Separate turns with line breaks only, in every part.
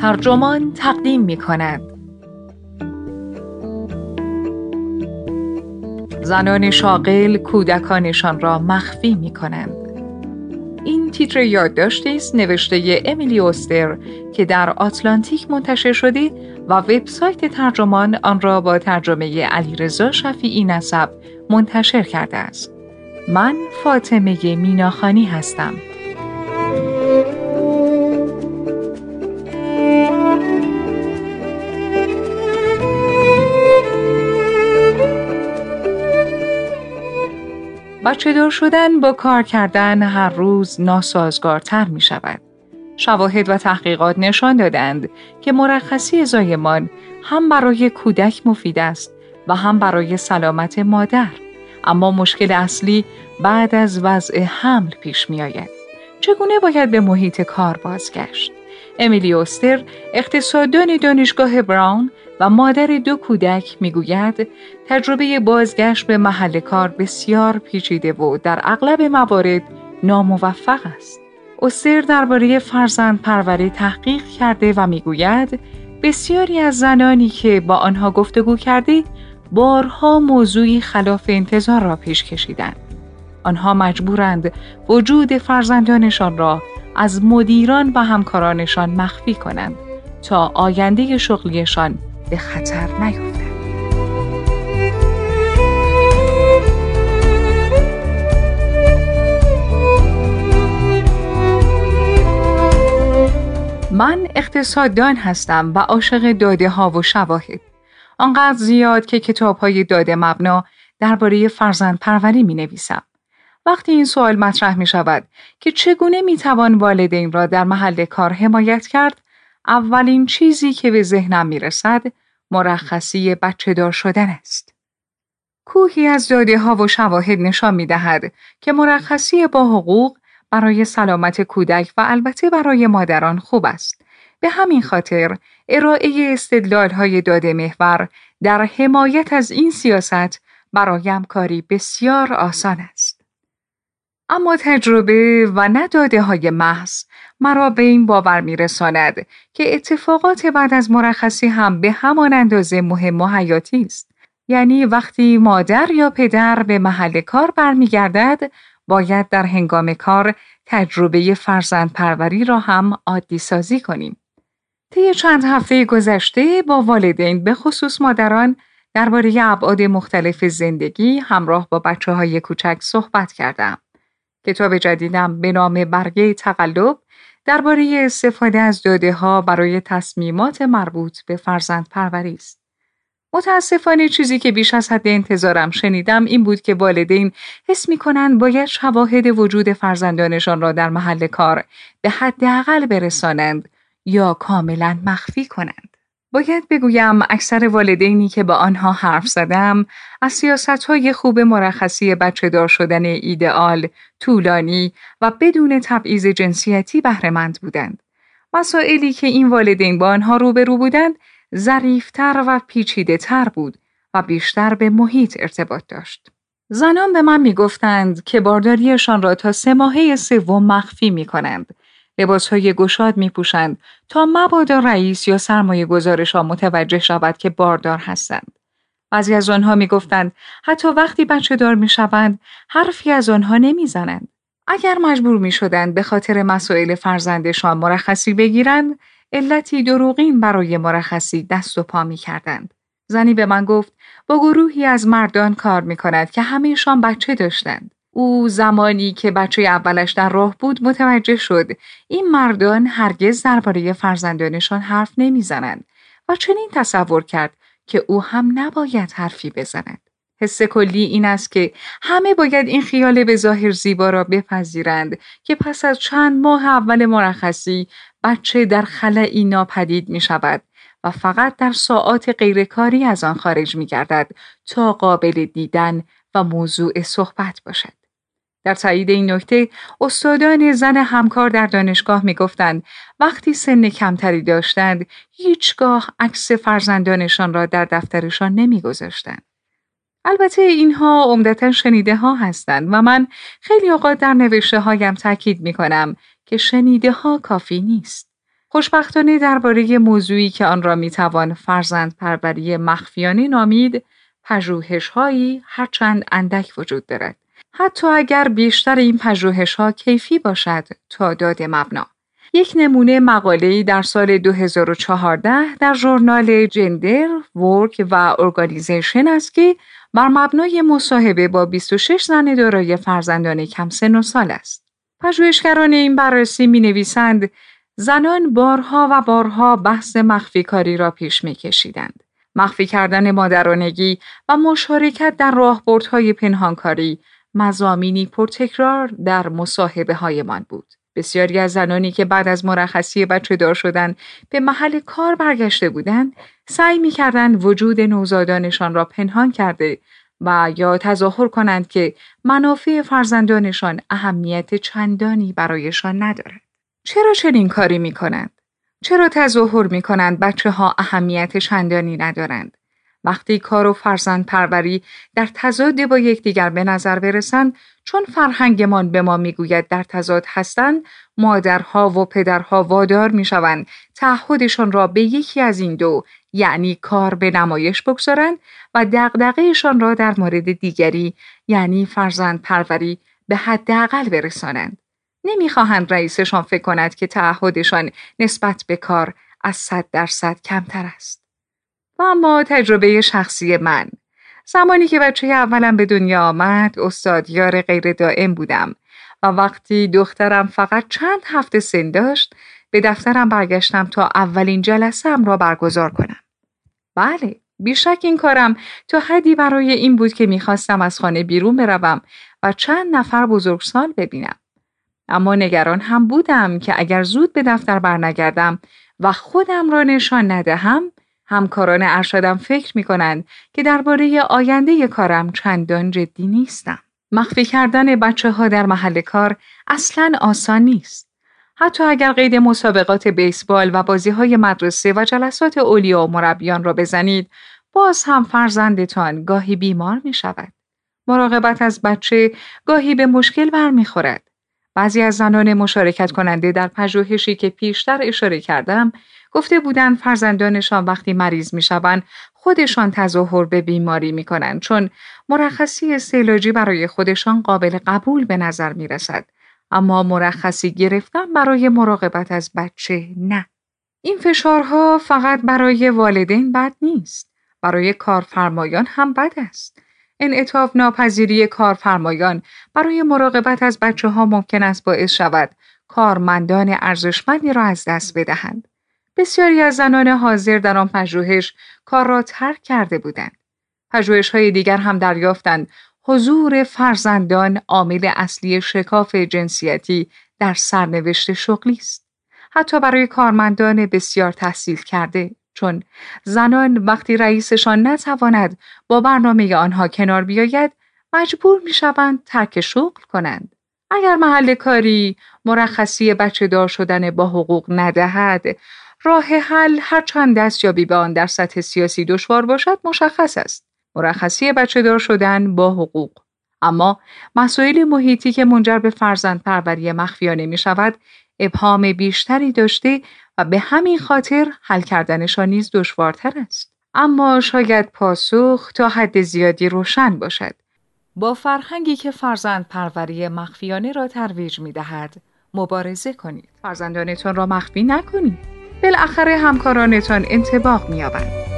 ترجمان تقدیم می کند زنان شاغل کودکانشان را مخفی می کنند این تیتر یادداشتی است نوشته امیلی اوستر که در آتلانتیک منتشر شده و وبسایت ترجمان آن را با ترجمه علیرضا شفیعی نسب منتشر کرده است. من فاطمه میناخانی هستم. بچه دار شدن با کار کردن هر روز ناسازگارتر می شود. شواهد و تحقیقات نشان دادند که مرخصی زایمان هم برای کودک مفید است و هم برای سلامت مادر. اما مشکل اصلی بعد از وضع حمل پیش می آید. چگونه باید به محیط کار بازگشت؟ امیلی اوستر اقتصاددان دانشگاه براون و مادر دو کودک می‌گوید تجربه بازگشت به محل کار بسیار پیچیده و در اغلب موارد ناموفق است. اوستر درباره فرزند پروری تحقیق کرده و می‌گوید بسیاری از زنانی که با آنها گفتگو کرده بارها موضوعی خلاف انتظار را پیش کشیدند. آنها مجبورند وجود فرزندانشان را از مدیران و همکارانشان مخفی کنند تا آینده شغلیشان به خطر نیفتد. من اقتصاددان هستم و عاشق داده ها و شواهد. آنقدر زیاد که کتاب های داده مبنا درباره فرزند پروری می نویسم. وقتی این سوال مطرح می شود که چگونه می توان والدین را در محل کار حمایت کرد، اولین چیزی که به ذهنم می رسد مرخصی بچه دار شدن است. کوهی از داده ها و شواهد نشان می دهد که مرخصی با حقوق برای سلامت کودک و البته برای مادران خوب است. به همین خاطر ارائه استدلال های داده محور در حمایت از این سیاست برایم کاری بسیار آسان است. اما تجربه و نداده های محض مرا به این باور می رساند که اتفاقات بعد از مرخصی هم به همان اندازه مهم و حیاتی است. یعنی وقتی مادر یا پدر به محل کار برمیگردد باید در هنگام کار تجربه فرزند پروری را هم عادی سازی کنیم. طی چند هفته گذشته با والدین به خصوص مادران درباره ابعاد مختلف زندگی همراه با بچه های کوچک صحبت کردم. کتاب جدیدم به نام برگه تقلب درباره استفاده از داده ها برای تصمیمات مربوط به فرزند پروری است. متاسفانه چیزی که بیش از حد انتظارم شنیدم این بود که والدین حس می کنند باید شواهد وجود فرزندانشان را در محل کار به حداقل برسانند یا کاملا مخفی کنند. باید بگویم اکثر والدینی که با آنها حرف زدم از سیاست های خوب مرخصی بچه دار شدن ایدئال، طولانی و بدون تبعیض جنسیتی بهرهمند بودند. مسائلی که این والدین با آنها روبرو بودند ظریفتر و پیچیده تر بود و بیشتر به محیط ارتباط داشت. زنان به من می گفتند که بارداریشان را تا سه ماهه سوم مخفی می کنند های گشاد می پوشند تا مبادا رئیس یا سرمایه گذارشان متوجه شود که باردار هستند. بعضی از آنها می گفتند حتی وقتی بچه دار می شوند حرفی از آنها نمی زنند. اگر مجبور می شدند به خاطر مسائل فرزندشان مرخصی بگیرند علتی دروغین برای مرخصی دست و پا می کردند. زنی به من گفت با گروهی از مردان کار می کند که همهشان بچه داشتند. او زمانی که بچه اولش در راه بود متوجه شد این مردان هرگز درباره فرزندانشان حرف نمی‌زنند و چنین تصور کرد که او هم نباید حرفی بزند. حس کلی این است که همه باید این خیال به ظاهر زیبا را بپذیرند که پس از چند ماه اول مرخصی بچه در خلعی ناپدید می شود و فقط در ساعات غیرکاری از آن خارج می گردد تا قابل دیدن و موضوع صحبت باشد. در تایید این نکته استادان زن همکار در دانشگاه می‌گفتند وقتی سن کمتری داشتند هیچگاه عکس فرزندانشان را در دفترشان نمیگذاشتند البته اینها عمدتا شنیده ها هستند و من خیلی اوقات در نوشته هایم تاکید می کنم که شنیده ها کافی نیست. خوشبختانه درباره موضوعی که آن را می‌توان فرزند پروری مخفیانه نامید پژوهش هایی هرچند اندک وجود دارد حتی اگر بیشتر این پژوهش ها کیفی باشد تا داد مبنا یک نمونه مقاله‌ای در سال 2014 در ژورنال جندر، ورک و ارگانیزیشن است که بر مبنای مصاحبه با 26 زن دارای فرزندان کم سن و سال است. پژوهشگران این بررسی می نویسند زنان بارها و بارها بحث مخفی کاری را پیش می کشیدند. مخفی کردن مادرانگی و مشارکت در راهبردهای پنهانکاری مزامینی پرتکرار در مصاحبه هایمان بود. بسیاری از زنانی که بعد از مرخصی بچه دار شدن به محل کار برگشته بودند سعی می وجود نوزادانشان را پنهان کرده و یا تظاهر کنند که منافع فرزندانشان اهمیت چندانی برایشان ندارد. چرا چنین کاری می کنند؟ چرا تظاهر می کنند بچه ها اهمیت چندانی ندارند؟ وقتی کار و فرزند پروری در تضاد با یکدیگر به نظر برسند چون فرهنگمان به ما می‌گوید در تضاد هستند مادرها و پدرها وادار می‌شوند تعهدشان را به یکی از این دو یعنی کار به نمایش بگذارند و دغدغهشان را در مورد دیگری یعنی فرزند پروری به حداقل برسانند. نمی‌خواهند رئیسشان فکر کند که تعهدشان نسبت به کار از صد درصد کمتر است. اما تجربه شخصی من زمانی که بچه اولم به دنیا آمد استادیار غیر دائم بودم و وقتی دخترم فقط چند هفته سن داشت به دفترم برگشتم تا اولین جلسه را برگزار کنم. بله، بیشک این کارم تا حدی برای این بود که می‌خواستم از خانه بیرون بروم و چند نفر بزرگسال ببینم. اما نگران هم بودم که اگر زود به دفتر برنگردم و خودم را نشان ندهم همکاران ارشدم فکر می کنند که درباره آینده کارم چندان جدی نیستم. مخفی کردن بچه ها در محل کار اصلا آسان نیست. حتی اگر قید مسابقات بیسبال و بازی های مدرسه و جلسات اولیا و مربیان را بزنید، باز هم فرزندتان گاهی بیمار می شود. مراقبت از بچه گاهی به مشکل برمیخورد. بعضی از زنان مشارکت کننده در پژوهشی که پیشتر اشاره کردم گفته بودند فرزندانشان وقتی مریض می‌شوند خودشان تظاهر به بیماری می‌کنند چون مرخصی سیلاجی برای خودشان قابل قبول به نظر می رسد. اما مرخصی گرفتن برای مراقبت از بچه نه. این فشارها فقط برای والدین بد نیست. برای کارفرمایان هم بد است. انعطاف ناپذیری کارفرمایان برای مراقبت از بچه ها ممکن است باعث شود کارمندان ارزشمندی را از دست بدهند. بسیاری از زنان حاضر در آن پژوهش کار را ترک کرده بودند. پژوهش های دیگر هم دریافتند حضور فرزندان عامل اصلی شکاف جنسیتی در سرنوشت شغلی است. حتی برای کارمندان بسیار تحصیل کرده چون زنان وقتی رئیسشان نتواند با برنامه آنها کنار بیاید مجبور می شوند ترک شغل کنند. اگر محل کاری مرخصی بچه دار شدن با حقوق ندهد راه حل هر چند دستیابی به آن در سطح سیاسی دشوار باشد مشخص است. مرخصی بچه دار شدن با حقوق. اما مسائل محیطی که منجر به فرزند پروری مخفیانه می شود ابهام بیشتری داشته و به همین خاطر حل کردنشان نیز دشوارتر است. اما شاید پاسخ تا حد زیادی روشن باشد. با فرهنگی که فرزند پروری مخفیانه را ترویج می دهد، مبارزه کنید. فرزندانتان را مخفی نکنید. بالاخره همکارانتان انتباق می‌یابند. این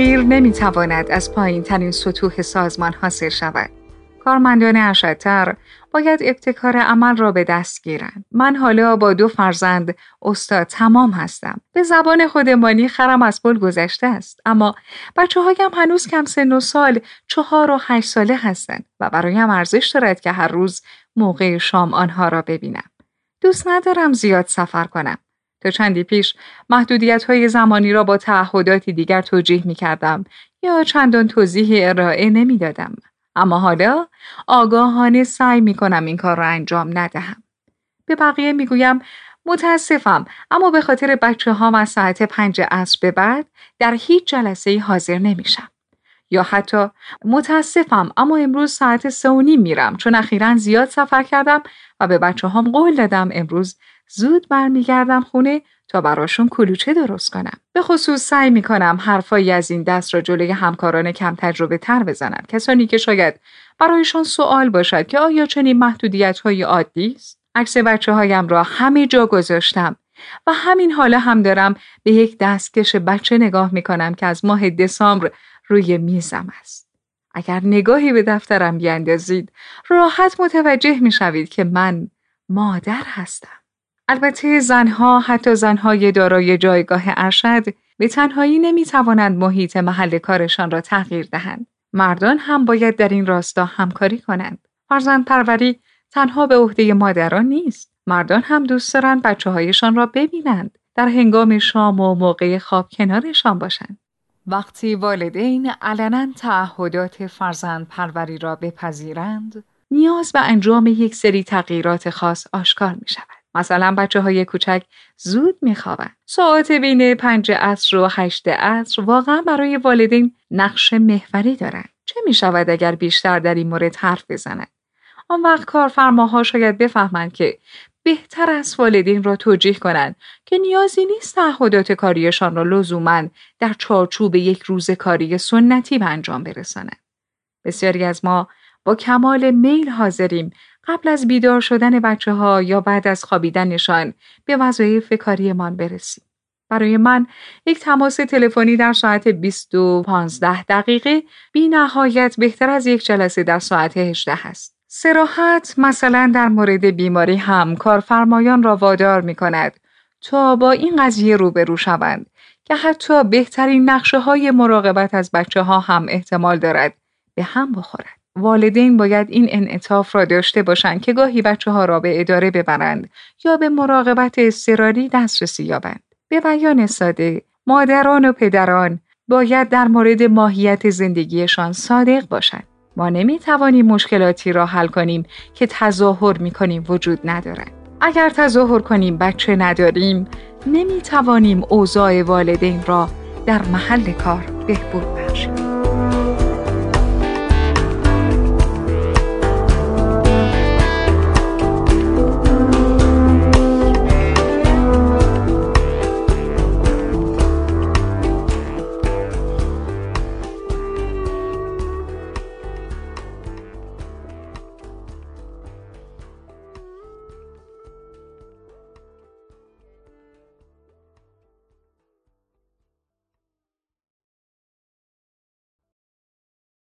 تغییر نمی‌تواند از پایین ترین سطوح سازمان حاصل شود. کارمندان ارشدتر باید ابتکار عمل را به دست گیرند. من حالا با دو فرزند استاد تمام هستم. به زبان خودمانی خرم از پل گذشته است. اما بچه هایم هنوز کم سن و سال چهار و هشت ساله هستند و برایم ارزش دارد که هر روز موقع شام آنها را ببینم. دوست ندارم زیاد سفر کنم. تا چندی پیش محدودیت های زمانی را با تعهداتی دیگر توجیه می کردم یا چندان توضیح ارائه نمی دادم. اما حالا آگاهانه سعی می کنم این کار را انجام ندهم. به بقیه می‌گویم متاسفم اما به خاطر بچه هام از ساعت پنج عصر به بعد در هیچ جلسه حاضر نمیشم. یا حتی متاسفم اما امروز ساعت سه و نیم میرم چون اخیرا زیاد سفر کردم و به بچه هم قول دادم امروز زود برمیگردم خونه تا براشون کلوچه درست کنم. به خصوص سعی می کنم حرفایی از این دست را جلوی همکاران کم تجربه تر بزنم. کسانی که شاید برایشان سوال باشد که آیا چنین محدودیت های عادی است؟ عکس بچه هایم را همه جا گذاشتم و همین حالا هم دارم به یک دستکش بچه نگاه می کنم که از ماه دسامبر روی میزم است. اگر نگاهی به دفترم بیاندازید راحت متوجه می شوید که من مادر هستم. البته زنها حتی زنهای دارای جایگاه ارشد به تنهایی نمی توانند محیط محل کارشان را تغییر دهند. مردان هم باید در این راستا همکاری کنند. فرزند پروری تنها به عهده مادران نیست. مردان هم دوست دارند بچه هایشان را ببینند. در هنگام شام و موقع خواب کنارشان باشند. وقتی والدین علنا تعهدات فرزند پروری را بپذیرند، نیاز به انجام یک سری تغییرات خاص آشکار می شود. مثلا بچه های کوچک زود میخوابند. ساعت بین پنج عصر و هشت عصر واقعا برای والدین نقش محوری دارند. چه می شود اگر بیشتر در این مورد حرف بزنند؟ آن وقت کارفرماها شاید بفهمند که بهتر از والدین را توجیه کنند که نیازی نیست تعهدات کاریشان را لزوما در چارچوب یک روز کاری سنتی به انجام برسانند. بسیاری از ما با کمال میل حاضریم قبل از بیدار شدن بچه ها یا بعد از خوابیدنشان به وظایف کاریمان برسیم. برای من یک تماس تلفنی در ساعت 20 و 15 دقیقه بی نهایت بهتر از یک جلسه در ساعت 18 است. سراحت مثلا در مورد بیماری هم کارفرمایان را وادار می کند تا با این قضیه روبرو شوند که حتی بهترین نقشه های مراقبت از بچه ها هم احتمال دارد به هم بخورد. والدین باید این انعطاف را داشته باشند که گاهی بچه ها را به اداره ببرند یا به مراقبت اضطراری دسترسی یابند. به بیان ساده، مادران و پدران باید در مورد ماهیت زندگیشان صادق باشند. ما نمی توانیم مشکلاتی را حل کنیم که تظاهر می کنیم وجود ندارند. اگر تظاهر کنیم بچه نداریم نمی توانیم اوضاع والدین را در محل کار بهبود بخشیم.